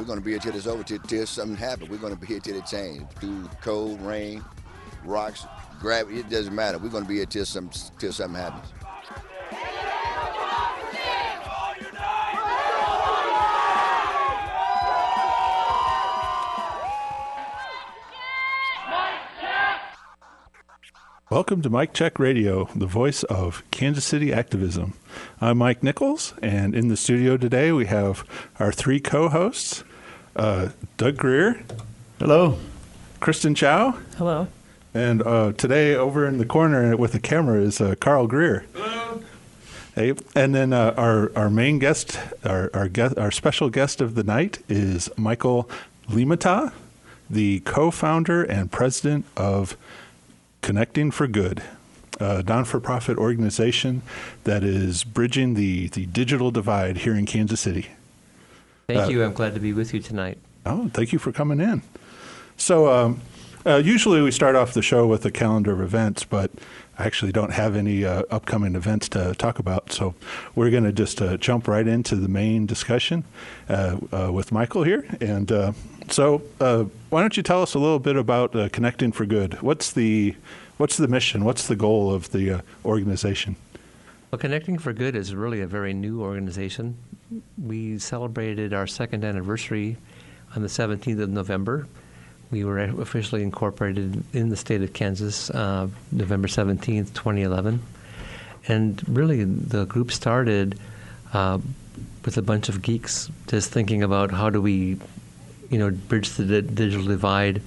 We're going to be here till it's over, till, till something happens. We're going to be here till it changes. Through cold, rain, rocks, gravity, it doesn't matter. We're going to be here till, some, till something happens. Welcome to Mike Check Radio, the voice of Kansas City activism. I'm Mike Nichols, and in the studio today we have our three co hosts uh, Doug Greer. Hello. Kristen Chow. Hello. And uh, today, over in the corner with the camera, is uh, Carl Greer. Hello. Hey, and then uh, our our main guest, our our guest, our special guest of the night is Michael Liimatta, the co-founder and president of Connecting for Good, a non for profit organization that is bridging the, the digital divide here in Kansas City. Thank uh, you. I'm glad to be with you tonight. Oh, thank you for coming in. So, um, uh, usually we start off the show with a calendar of events, but I actually don't have any uh, upcoming events to talk about. So we're going to just uh, jump right into the main discussion uh, uh, with Michael here. And uh, so, why don't you tell us a little bit about Connecting for Good? What's the what's the mission? What's the goal of the organization? Well, Connecting for Good is really a very new organization. We celebrated our second anniversary on the 17th of November we were officially incorporated in the state of Kansas uh, November 17th, 2011. And really, the group started uh, with a bunch of geeks just thinking about how do we, you know, bridge the di- digital divide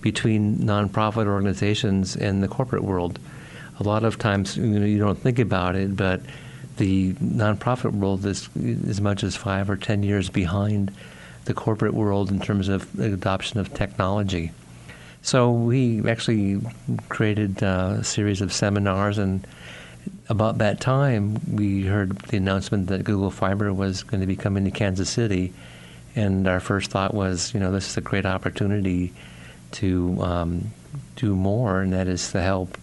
between nonprofit organizations and the corporate world. A lot of times, you know, you don't think about it, but the nonprofit world is as much as five or ten years behind the corporate world in terms of adoption of technology. So we actually created a series of seminars, and about that time, we heard the announcement that Google Fiber was going to be coming to Kansas City, and our first thought was, you know, this is a great opportunity to um, do more, and that is to help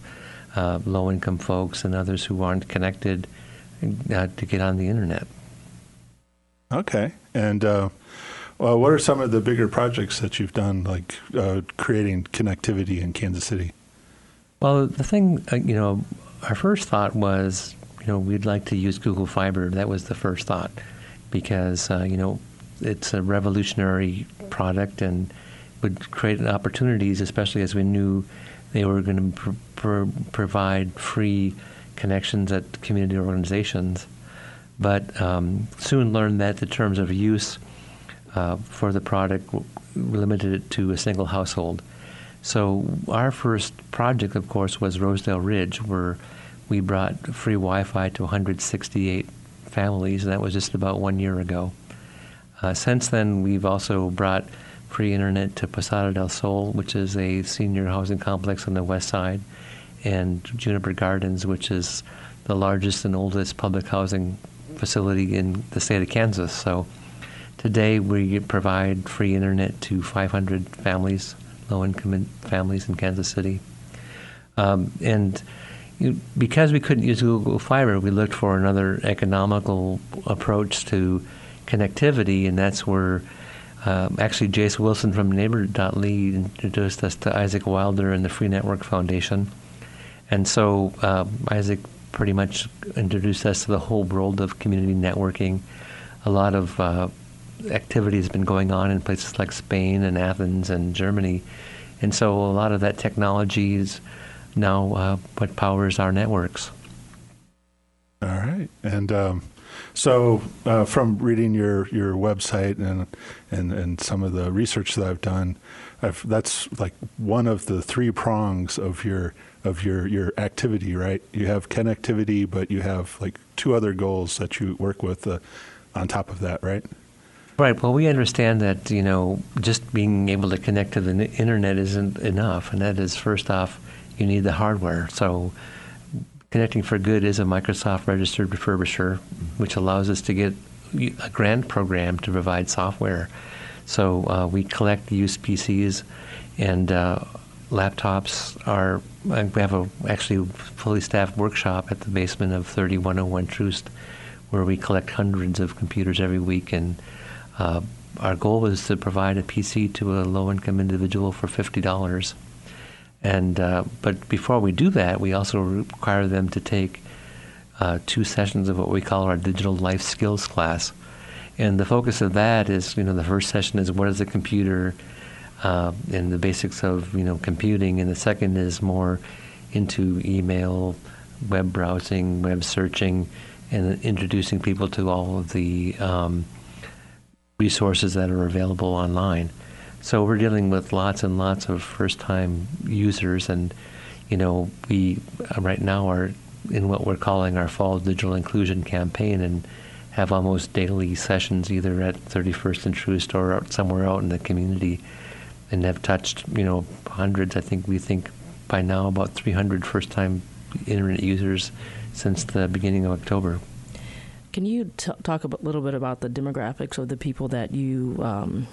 uh, low-income folks and others who aren't connected uh, to get on the internet. Okay, and uh, well, what are some of the bigger projects that you've done, like uh, creating connectivity in Kansas City? Well, the thing, uh, you know, our first thought was, you know, we'd like to use Google Fiber. That was the first thought because, uh, you know, it's a revolutionary product and would create opportunities, especially as we knew they were going to pr- pr- provide free connections at community organizations. But um, soon learned that the terms of use uh, for the product, limited it to a single household. So our first project, of course, was Rosedale Ridge, where we brought free Wi-Fi to 168 families, and that was just about one year ago. Uh, since then, we've also brought free internet to Posada del Sol, which is a senior housing complex on the west side, and Juniper Gardens, which is the largest and oldest public housing facility in the state of Kansas. So Today, we provide free internet to 500 families, low income families in Kansas City. Um, and because we couldn't use Google Fiber, we looked for another economical approach to connectivity, and that's where uh, actually Jase Wilson from Neighbor.ly introduced us to Isaac Wilder and the Free Network Foundation. And so uh, Isaac pretty much introduced us to the whole world of community networking. A lot of uh, activity has been going on in places like Spain and Athens and Germany. And so a lot of that technology is now uh, what powers our networks. All right. And um, so, uh, from reading your, your website and, and, and some of the research that I've done, I've, that's like one of the three prongs of your of your, your activity, right? You have connectivity, but you have like two other goals that you work with uh, on top of that, right? Right. Well, we understand that you know just being able to connect to the internet isn't enough, and that is first off, you need the hardware. So, Connecting for Good is a Microsoft registered refurbisher, which allows us to get a grant program to provide software. So uh, we collect used PCs and uh, laptops. Are we have a actually fully staffed workshop at the basement of 3101 Troost, where we collect hundreds of computers every week. And uh, our goal is to provide a PC to a low-income individual for fifty dollars, and uh, but before we do that, we also require them to take uh, two sessions of what we call our digital life skills class, and the focus of that is, you know, the first session is what is a computer, uh, and the basics of you know computing, and the second is more into email, web browsing, web searching, and introducing people to all of the um, resources that are available online. So we're dealing with lots and lots of first-time users, and you know we uh, right now are in what we're calling our fall digital inclusion campaign, and have almost daily sessions either at 31st and Troost or somewhere out in the community, and have touched you know hundreds. I think we think by now about 300 first-time internet users since the beginning of October. Can you t- talk a little bit about the demographics of the people that you, um,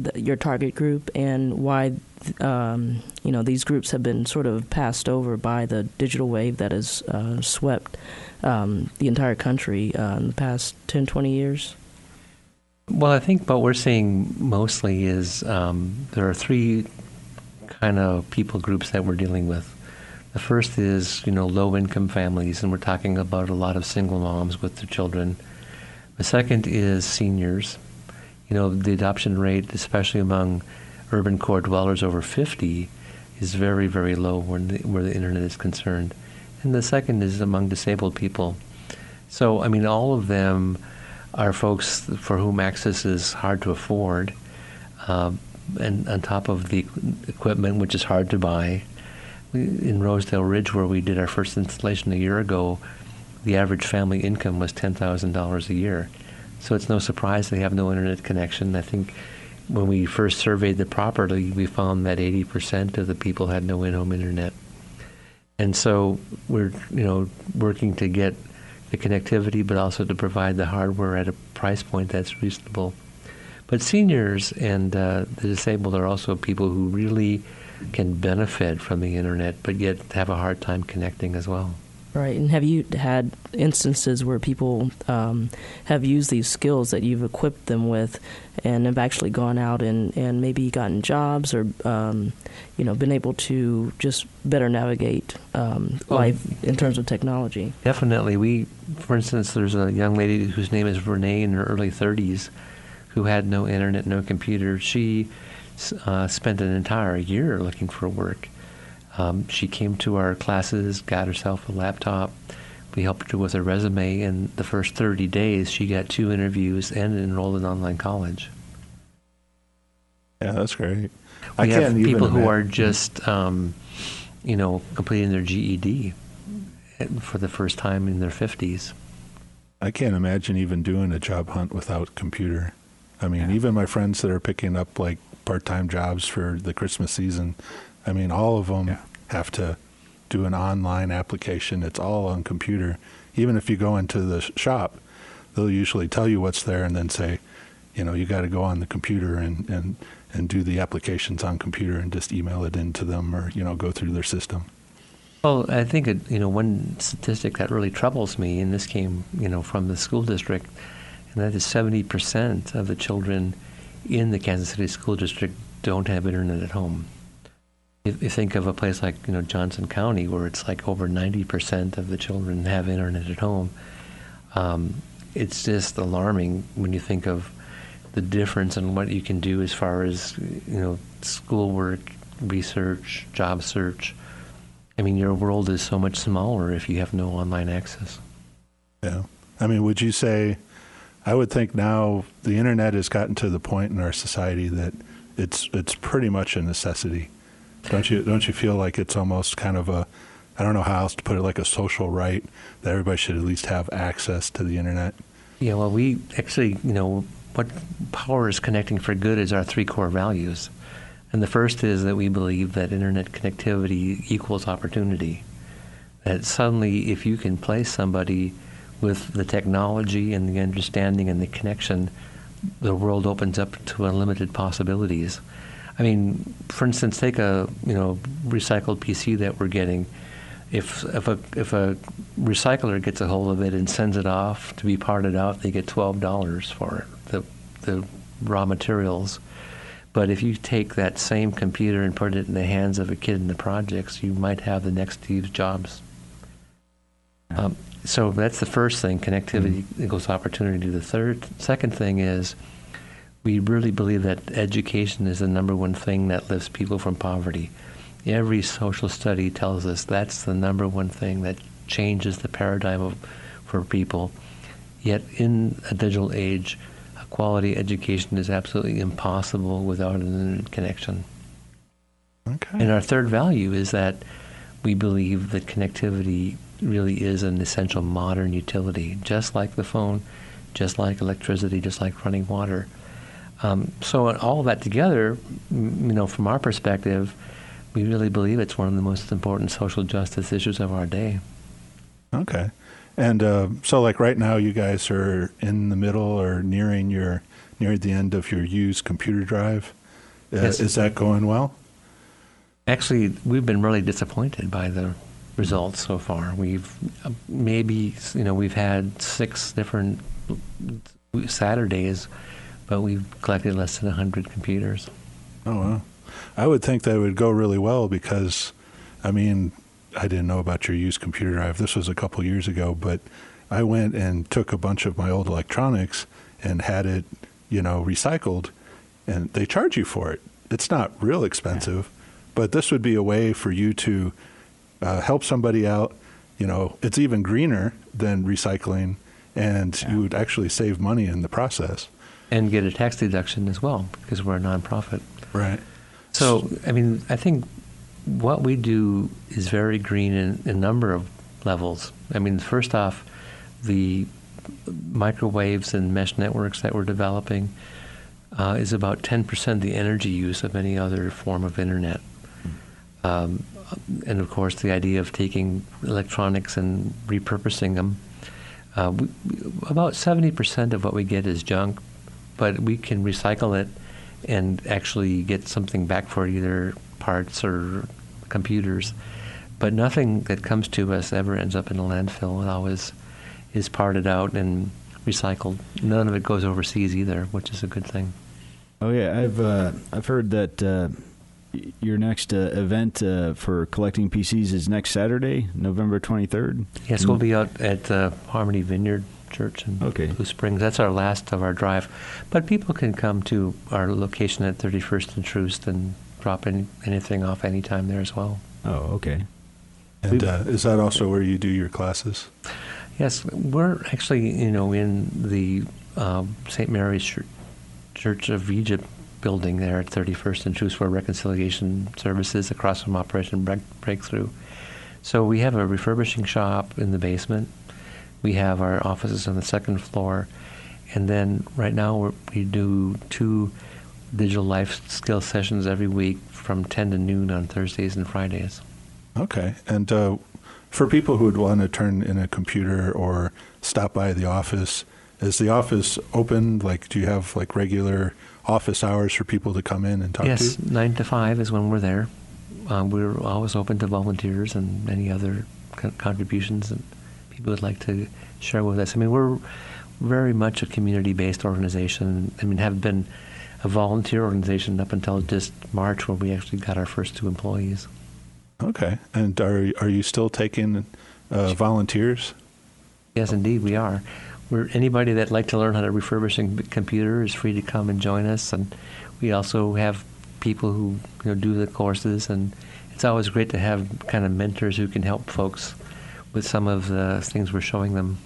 th- your target group, and why, um, you know, these groups have been sort of passed over by the digital wave that has uh, swept um, the entire country uh, in the past 10, 20 years? Well, I think what we're seeing mostly is um, there are three kind of people groups that we're dealing with. The first is, you know, low income families, and we're talking about a lot of single moms with their children. The second is seniors. You know, the adoption rate, especially among urban core dwellers over 50, is very, very low when the, where the internet is concerned. And the second is among disabled people. So, I mean, all of them are folks for whom access is hard to afford, uh, and on top of the equipment, which is hard to buy in Rosedale Ridge, where we did our first installation a year ago, the average family income was ten thousand dollars a year. So it's no surprise they have no internet connection. I think when we first surveyed the property, we found that eighty percent of the people had no in-home internet. And so we're you know working to get the connectivity, but also to provide the hardware at a price point that's reasonable. But seniors and uh, the disabled are also people who really can benefit from the internet, but yet have a hard time connecting as well. Right. And have you had instances where people um, have used these skills that you've equipped them with and have actually gone out and, and maybe gotten jobs or, um, you know, been able to just better navigate um, Oh. life in terms of technology? Definitely. We, for instance, there's a young lady whose name is Renee in her early 30s who had no internet, no computer. She uh, spent an entire year looking for work. Um, she came to our classes, got herself a laptop. We helped her with her resume. In the first 30 days, she got two interviews and enrolled in online college. Yeah, that's great. We I have people who are just, um, you know, completing their GED for the first time in their 50s. I can't imagine even doing a job hunt without computer. I mean, Yeah. even my friends that are picking up like part-time jobs for the Christmas season, I mean, all of them Yeah. have to do an online application. It's all on computer. Even if you go into the shop, they'll usually tell you what's there and then say, you know, you got to go on the computer and, and, and do the applications on computer and just email it into them or, you know, go through their system. Well, I think it, you know one statistic that really troubles me, and this came you know from the school district, and that is seventy percent of the children in the Kansas City School District don't have internet at home. If you think of a place like you know Johnson County, where it's like over ninety percent of the children have internet at home, um, it's just alarming when you think of the difference in what you can do as far as you know schoolwork, research, job search. I mean, your world is so much smaller if you have no online access. Yeah. I mean, would you say, I would think now the internet has gotten to the point in our society that it's it's pretty much a necessity. Don't you don't you feel like it's almost kind of a I don't know how else to put it like a social right that everybody should at least have access to the internet? Yeah, well, we actually, you know, what power is connecting for good is our three core values. And the first is that we believe that internet connectivity equals opportunity. That suddenly, if you can place somebody with the technology and the understanding and the connection, the world opens up to unlimited possibilities. I mean, for instance, take a you know recycled PC that we're getting. If if a if a recycler gets a hold of it and sends it off to be parted out, they get twelve dollars for it. The the raw materials. But if you take that same computer and put it in the hands of a kid in the projects, you might have the next Steve Jobs. Um, so that's the first thing, connectivity equals opportunity. The third, second thing is we really believe that education is the number one thing that lifts people from poverty. Every social study tells us that's the number one thing that changes the paradigm of, for people. Yet in a digital age, a quality education is absolutely impossible without an internet connection. Okay. And our third value is that we believe that connectivity really is an essential modern utility, just like the phone, just like electricity, just like running water. Um, so all of that together, m- you know, from our perspective, we really believe it's one of the most important social justice issues of our day. Okay. And uh, so, like right now, you guys are in the middle or nearing your near the end of your used computer drive. Uh, Yes. Is that going well? Actually, we've been really disappointed by the results so far. We've uh, maybe, you know, we've had six different Saturdays, but we've collected less than 100 computers. Oh wow. I would think that would go really well because, I mean, I didn't know about your used computer drive. This was a couple years ago, but I went and took a bunch of my old electronics and had it, you know, recycled, and they charge you for it. It's not real expensive, but this would be a way for you to uh, help somebody out. You know, it's even greener than recycling, and Yeah. you would actually save money in the process. And get a tax deduction as well because we're a nonprofit. Right. So, I mean, I think what we do is very green in a number of levels. I mean, first off, the microwaves and mesh networks that we're developing uh, is about 10% the energy use of any other form of internet. Um, and of course, the idea of taking electronics and repurposing them. Uh, we, about 70% of what we get is junk, but we can recycle it and actually get something back for it, either parts or computers. But nothing that comes to us ever ends up in a landfill. It always is parted out and recycled. None of it goes overseas either, which is a good thing. Oh yeah, I've uh, I've heard that uh, your next uh, event uh, for collecting PCs is next Saturday, November twenty third. Yes, we'll be out at uh, Harmony Vineyard Church in Okay. Blue Springs. That's our last of our drive. But people can come to our location at 31st and Troost and drop any, anything off anytime there as well. Oh, okay. And uh, is that also where you do your classes? Yes, we're actually, you know, in the um, St. Mary's Church of Egypt building there at 31st and Troost for Reconciliation Services across from Operation Breakthrough. So we have a refurbishing shop in the basement. We have our offices on the second floor. And then right now we're, we do two digital life skill sessions every week from 10 to noon on Thursdays and Fridays. Okay. And uh, for people who would want to turn in a computer or stop by the office, is the office open? Like, do you have like regular office hours for people to come in and talk yes, to you? nine to five is when we're there. Um, we're always open to volunteers and any other co- contributions that people would like to share with us. I mean, we're very much a community-based organization. I mean, have been a volunteer organization up until just March, where we actually got our first two employees. Okay. And are are you still taking uh, volunteers? Yes, indeed, we are. We're anybody that'd like to learn how to refurbish a computer is free to come and join us, and we also have people who you know do the courses, and it's always great to have kind of mentors who can help folks with some of the things we're showing them.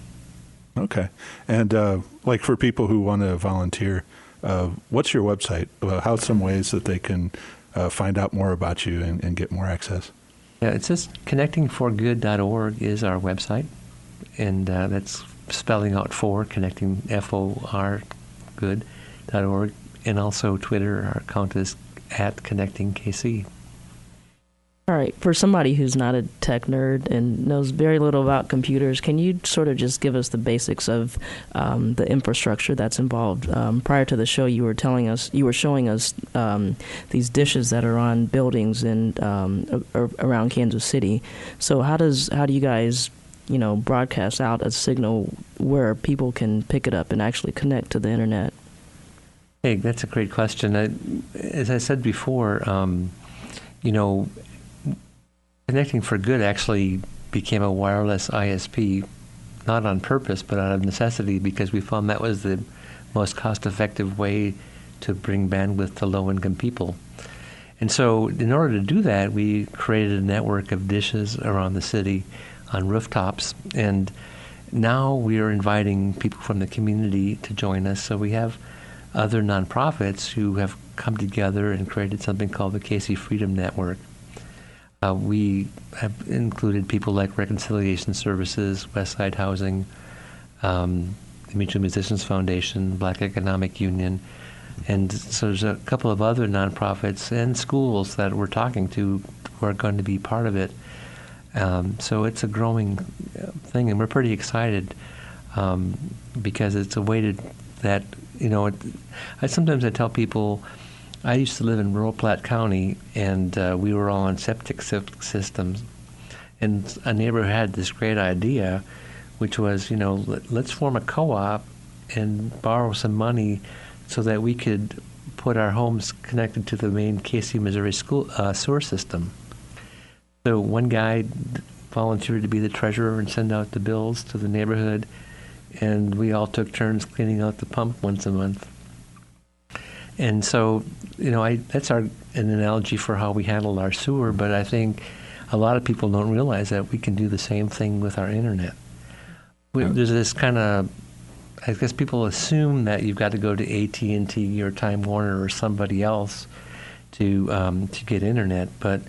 Okay. And uh, like for people who want to volunteer, uh, what's your website? Uh, how's some ways that they can uh, find out more about you and, and get more access? Yeah, it's just connectingforgood.org is our website, and uh, that's spelling out for connecting F O R good.org, and also Twitter. Our account is at connectingkc. All right, for somebody who's not a tech nerd and knows very little about computers, can you sort of just give us the basics of um, the infrastructure that's involved? Um, prior to the show, you were telling us, you were showing us um, these dishes that are on buildings in um, around Kansas City. So how does how do you guys, you know, broadcast out a signal where people can pick it up and actually connect to the internet? Hey, that's a great question. I, as I said before, um, you know, Connecting for Good actually became a wireless ISP, not on purpose, but out of necessity, because we found that was the most cost-effective way to bring bandwidth to low-income people. And so, in order to do that, we created a network of dishes around the city on rooftops. And now we are inviting people from the community to join us. So we have other nonprofits who have come together and created something called the KC Freedom Network. Uh, we have included people like Reconciliation Services, Westside Housing, um, the Mutual Musicians Foundation, Black Economic Union, and so there's a couple of other nonprofits and schools that we're talking to who are going to be part of it. Um, so it's a growing uh, thing, and we're pretty excited um, because it's a way to that you know. It, I sometimes I tell people. I used to live in rural Platte County, and uh, we were all on septic systems. And a neighbor had this great idea, which was, you know, let, let's form a co-op and borrow some money so that we could put our homes connected to the main KC Missouri school uh, sewer system. So one guy volunteered to be the treasurer and send out the bills to the neighborhood, and we all took turns cleaning out the pump once a month. And so, you know, I, that's our an analogy for how we handle our sewer. But I think a lot of people don't realize that we can do the same thing with our internet. We, there's this kind of I guess people assume that you've got to go to AT and T or Time Warner or somebody else to um, to get internet, but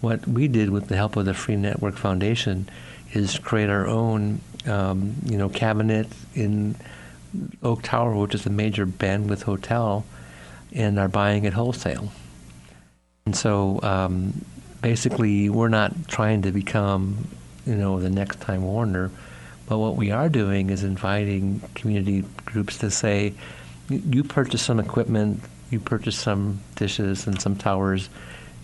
what we did with the help of the Free Network Foundation is create our own, um, you know, cabinet in Oak Tower, which is a major bandwidth hotel, and are buying it wholesale. And so, um, basically, we're not trying to become, you know, the next Time Warner, but what we are doing is inviting community groups to say, you purchase some equipment, you purchase some dishes and some towers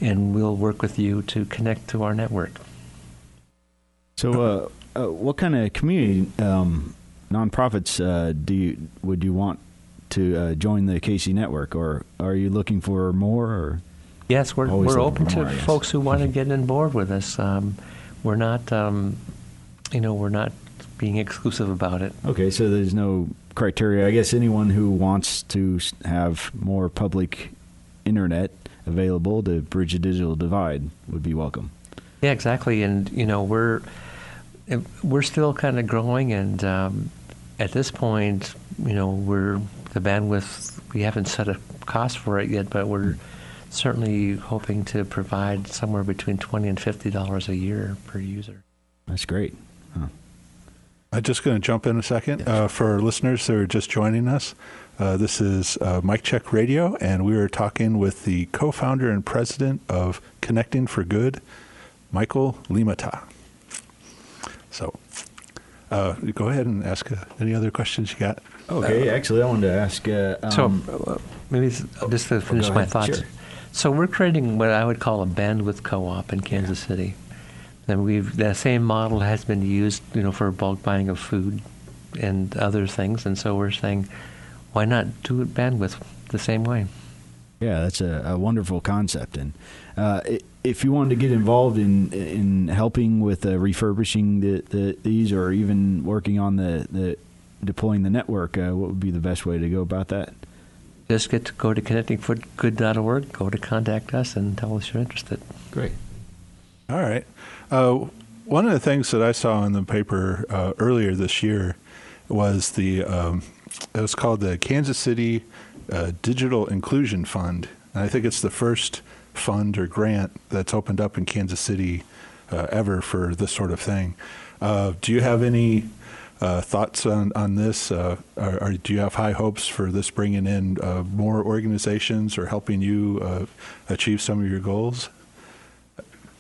and we'll work with you to connect to our network. So, uh, uh, what kind of community um, nonprofits uh, do you would you want to uh, join the KC network, or are you looking for more? Or yes, we're we're open to folks who want to get on board with us. Um, we're not, um, you know, we're not being exclusive about it. Okay, so there's no criteria. I guess anyone who wants to have more public internet available to bridge the digital divide would be welcome. Yeah, exactly. And you know, we're we're still kind of growing, and um, at this point, you know, we're the bandwidth. We haven't set a cost for it yet, but we're certainly hoping to provide somewhere between twenty and fifty dollars a year per user. That's great. Huh. I'm just going to jump in a second uh, for listeners that are just joining us. Uh, this is uh, Mike Check Radio, and we are talking with the co founder and president of Connecting for Good, Michael Liimatta. So uh, go ahead and ask uh, any other questions you got. Okay, actually, I wanted to ask. Uh, um, so uh, maybe just to finish my thoughts. Sure. So we're creating what I would call a bandwidth co op in Kansas yeah. City. And we've that same model has been used, you know, for bulk buying of food and other things. And so we're saying, why not do it bandwidth the same way? Yeah, that's a, a wonderful concept. And uh, if you wanted to get involved in in helping with uh, refurbishing the, the, these, or even working on the, the deploying the network, uh, what would be the best way to go about that? Just get to go to connectingforgood.org, go to contact us, and tell us you're interested. Great. All right. Uh, one of the things that I saw in the paper uh, earlier this year was the um, it was called the Kansas City uh, Digital Inclusion Fund, and I think it's the first fund or grant that's opened up in Kansas City uh, ever for this sort of thing. Uh, do you have any uh, thoughts on, on this? Uh, or, or, do you have high hopes for this bringing in uh, more organizations or helping you uh, achieve some of your goals?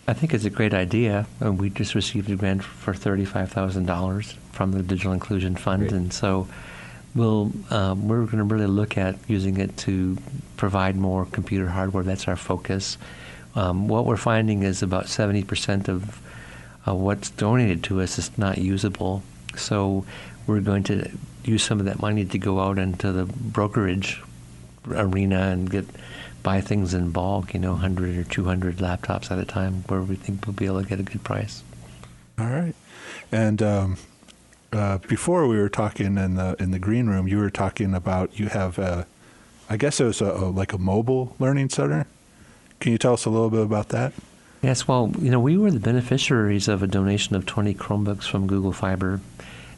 I think it's a great idea. we just received a grant for thirty-five thousand dollars from the Digital Inclusion Fund, great. and so we'll um, we're going to really look at using it to provide more computer hardware. That's our focus. Um, what we're finding is about seventy percent of uh, what's donated to us is not usable. So we're going to use some of that money to go out into the brokerage arena and get buy things in bulk, you know, 100 or 200 laptops at a time, where we think we'll be able to get a good price. All right. And um, uh, before we were talking in the in the green room, you were talking about you have a, I guess it was a, a like a mobile learning center. Can you tell us a little bit about that? Yes, well, you know, we were the beneficiaries of a donation of 20 Chromebooks from Google Fiber.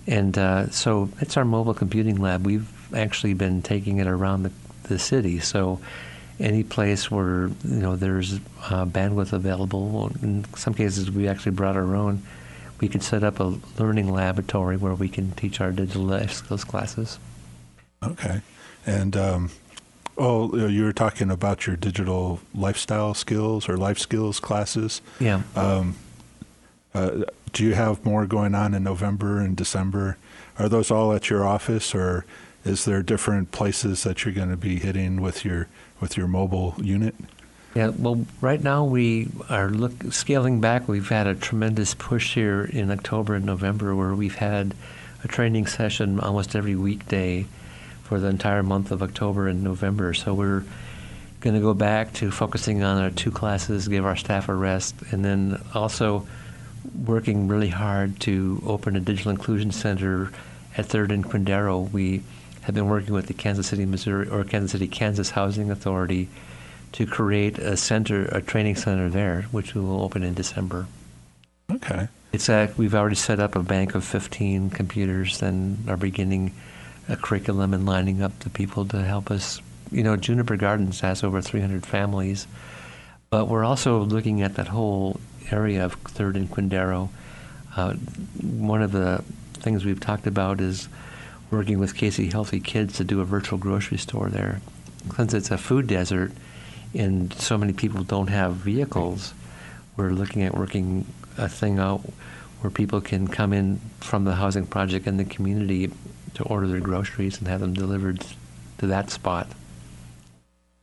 And uh, so it's our mobile computing lab. We've actually been taking it around the, the city. So any place where, you know, there's uh, bandwidth available, in some cases we actually brought our own, we could set up a learning laboratory where we can teach our digital life skills classes. Okay. And um, oh, you were talking about your digital lifestyle skills or life skills classes. Yeah. Um, uh, do you have more going on in November and December? Are those all at your office, or is there different places that you're going to be hitting with your with your mobile unit? Yeah, well, right now we are look, scaling back. We've had a tremendous push here in October and November where we've had a training session almost every weekday for the entire month of October and November. So we're going to go back to focusing on our two classes, give our staff a rest, and then also working really hard to open a digital inclusion center at Third and Quindaro. We have been working with the Kansas City, Missouri, or Kansas City, Kansas Housing Authority to create a center, a training center there, which we will open in December. Okay. It's a, we've already set up a bank of 15 computers and are beginning a curriculum and lining up the people to help us. You know, Juniper Gardens has over 300 families, but we're also looking at that whole area of Third and Quindaro. Uh, one of the things we've talked about is working with KC Healthy Kids to do a virtual grocery store there. Since it's a food desert and so many people don't have vehicles, we're looking at working a thing out where people can come in from the housing project in the community to order their groceries and have them delivered to that spot.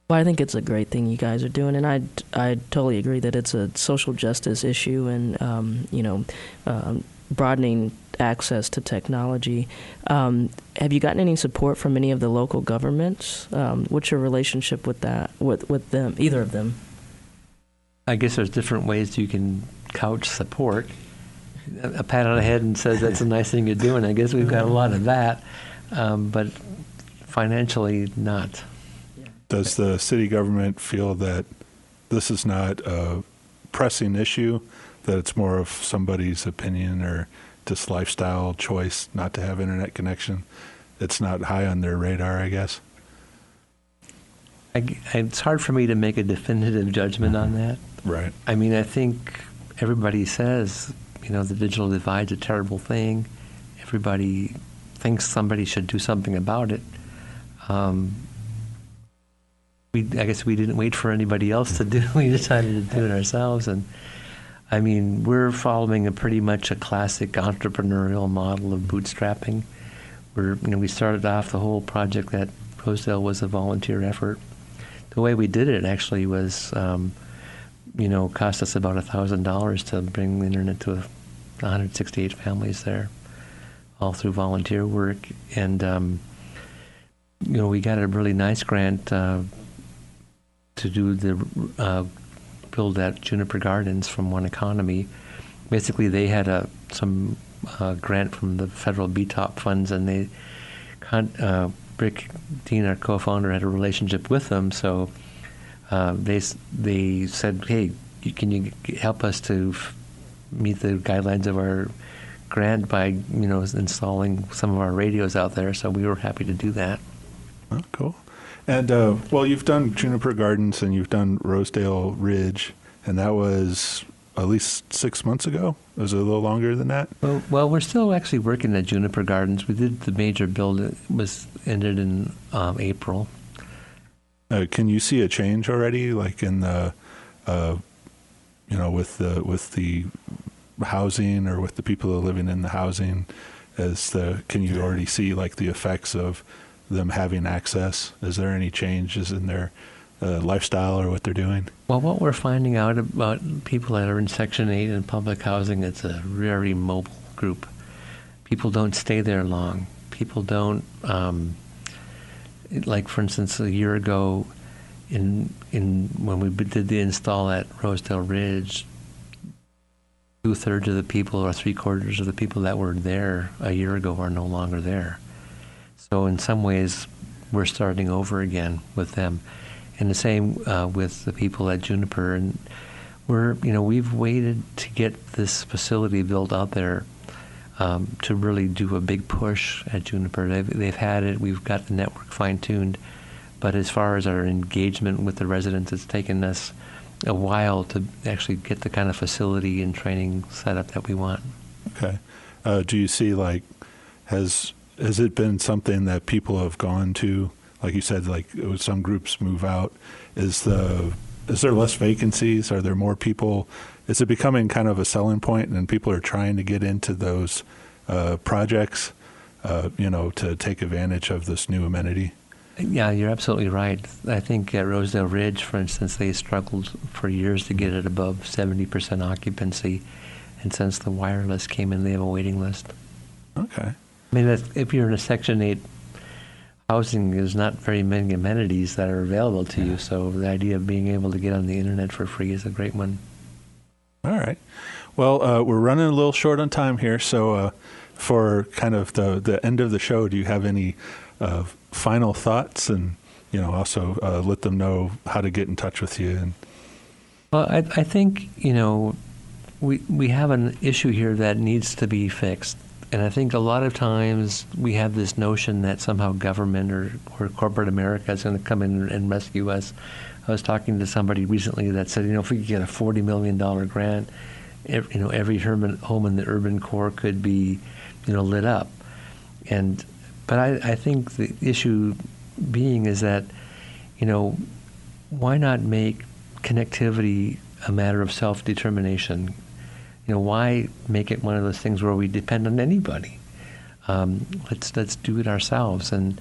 Well, I think it's a great thing you guys are doing, and I, I totally agree that it's a social justice issue, and um, you know, um, broadening access to technology. Um, have you gotten any support from any of the local governments? Um, what's your relationship with that, with with them, either of them? I guess there's different ways you can couch support. A pat on the head and says that's a nice thing you're doing. I guess we've got a lot of that, um, but financially not. Does the city government feel that this is not a pressing issue, that it's more of somebody's opinion or just lifestyle choice not to have internet connection? It's not high on their radar, I guess. I, it's hard for me to make a definitive judgment on that. Right. I mean, I think everybody says, you know, the digital divide's a terrible thing. Everybody thinks somebody should do something about it. Um, we, I guess we didn't wait for anybody else to do. We decided to do it ourselves, and I mean, we're following a pretty much a classic entrepreneurial model of bootstrapping. We're, you know, we started off the whole project that Rosedale was a volunteer effort. The way we did it actually was, um, you know, cost us about thousand dollars to bring the internet to 168 families there, all through volunteer work, and um, you know, we got a really nice grant. Uh, to do the uh, build at Juniper Gardens from One Economy. Basically, they had a some uh, grant from the federal BTOP funds, and they uh, Rick Dean, our co-founder, had a relationship with them. So uh, they they said, "Hey, can you help us to f- meet the guidelines of our grant by you know installing some of our radios out there?" So we were happy to do that. Oh, cool. And uh, well, you've done Juniper Gardens and you've done Rosedale Ridge, and that was at least six months ago. It Was a little longer than that? Well, well, we're still actually working at Juniper Gardens. We did the major build; it was ended in um, April. Uh, can you see a change already, like in the, uh, you know, with the with the housing or with the people that are living in the housing? As the can you already see like the effects of them having access? Is there any changes in their uh, lifestyle or what they're doing? Well, what we're finding out about people that are in Section 8 and public housing, it's a very mobile group. People don't stay there long. People don't, um, like for instance, a year ago, in in when we did the install at Rosedale Ridge, two thirds of the people or three quarters of the people that were there a year ago are no longer there. So in some ways, we're starting over again with them, and the same uh, with the people at Juniper. And we're you know we've waited to get this facility built out there. Um, to really do a big push at Juniper, they've, they've had it. We've got the network fine tuned, but as far as our engagement with the residents, it's taken us a while to actually get the kind of facility and training set up that we want. Okay. Uh, do you see like has has it been something that people have gone to? Like you said, like some groups move out. Is the is there less vacancies? Are there more people? Is it becoming kind of a selling point, and people are trying to get into those uh, projects? Uh, you know, to take advantage of this new amenity. Yeah, you're absolutely right. I think at Rosedale Ridge, for instance, they struggled for years to get it above 70% occupancy. And since the wireless came in, they have a waiting list. Okay. I mean, if you're in a Section 8 housing, there's not very many amenities that are available to you. So the idea of being able to get on the internet for free is a great one. All right. Well, uh, we're running a little short on time here. So uh, for kind of the, the end of the show, do you have any uh, final thoughts and you know also uh, let them know how to get in touch with you and well I, I think you know we we have an issue here that needs to be fixed and I think a lot of times we have this notion that somehow government or, or corporate America is going to come in and rescue us. I was talking to somebody recently that said, you know, if we could get a $40 million grant, every, you know, every home in the urban core could be, you know, lit up. And but I, I think the issue being is that, you know, why not make connectivity a matter of self determination? You know, why make it one of those things where we depend on anybody? Um, let's let's do it ourselves, and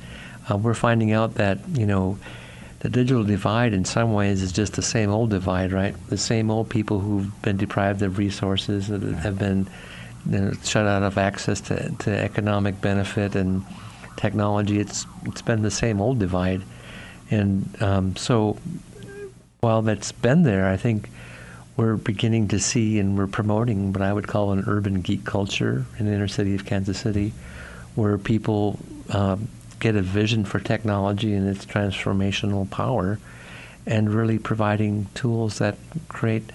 uh, we're finding out that you know the digital divide in some ways is just the same old divide, right? The same old people who've been deprived of resources, that have been you know, shut out of access to, to economic benefit and technology. It's it's been the same old divide, and um, so while that's been there, I think we're beginning to see and we're promoting what I would call an urban geek culture in the inner city of Kansas City, where people um, get a vision for technology and its transformational power, and really providing tools that create,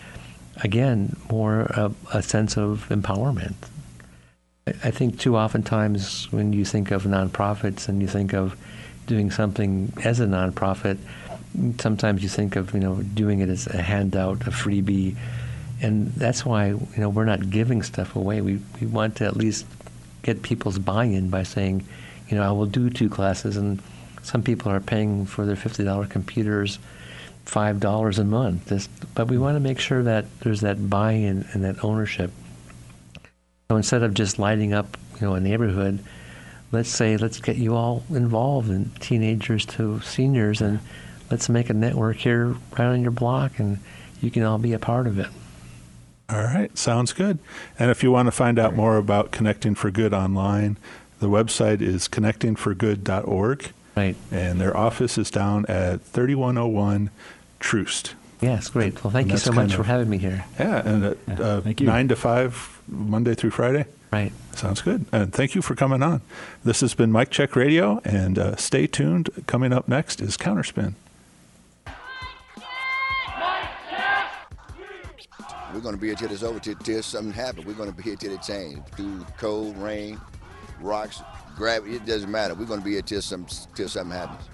again, more a sense of empowerment. I think too oftentimes when you think of nonprofits and you think of doing something as a nonprofit, sometimes you think of you know doing it as a handout, a freebie, and that's why you know we're not giving stuff away. We we want to at least get people's buy-in by saying, you know, I will do two classes, and some people are paying for their fifty dollar computers five dollars a month. Just, but we want to make sure that there's that buy-in and that ownership so instead of just lighting up, you know, a neighborhood, let's say let's get you all involved, and teenagers to seniors, and let's make a network here right on your block, and you can all be a part of it. All right, sounds good. And if you want to find out more about Connecting for Good online, the website is connectingforgood.org. Right. And their office is down at 3101 Troost. Yes, great. Well, thank you so much of, for having me here. Yeah, and at, yeah, uh, thank you. 9 to 5, Monday through Friday. Right. Sounds good. And thank you for coming on. This has been Mike Check Radio, and uh, stay tuned. Coming up next is Counterspin. Going to be here till it's over, till, till something happens. We're going to be here till it changes. Through cold, rain, rocks, gravity, it doesn't matter. We're going to be here till, some, till something happens.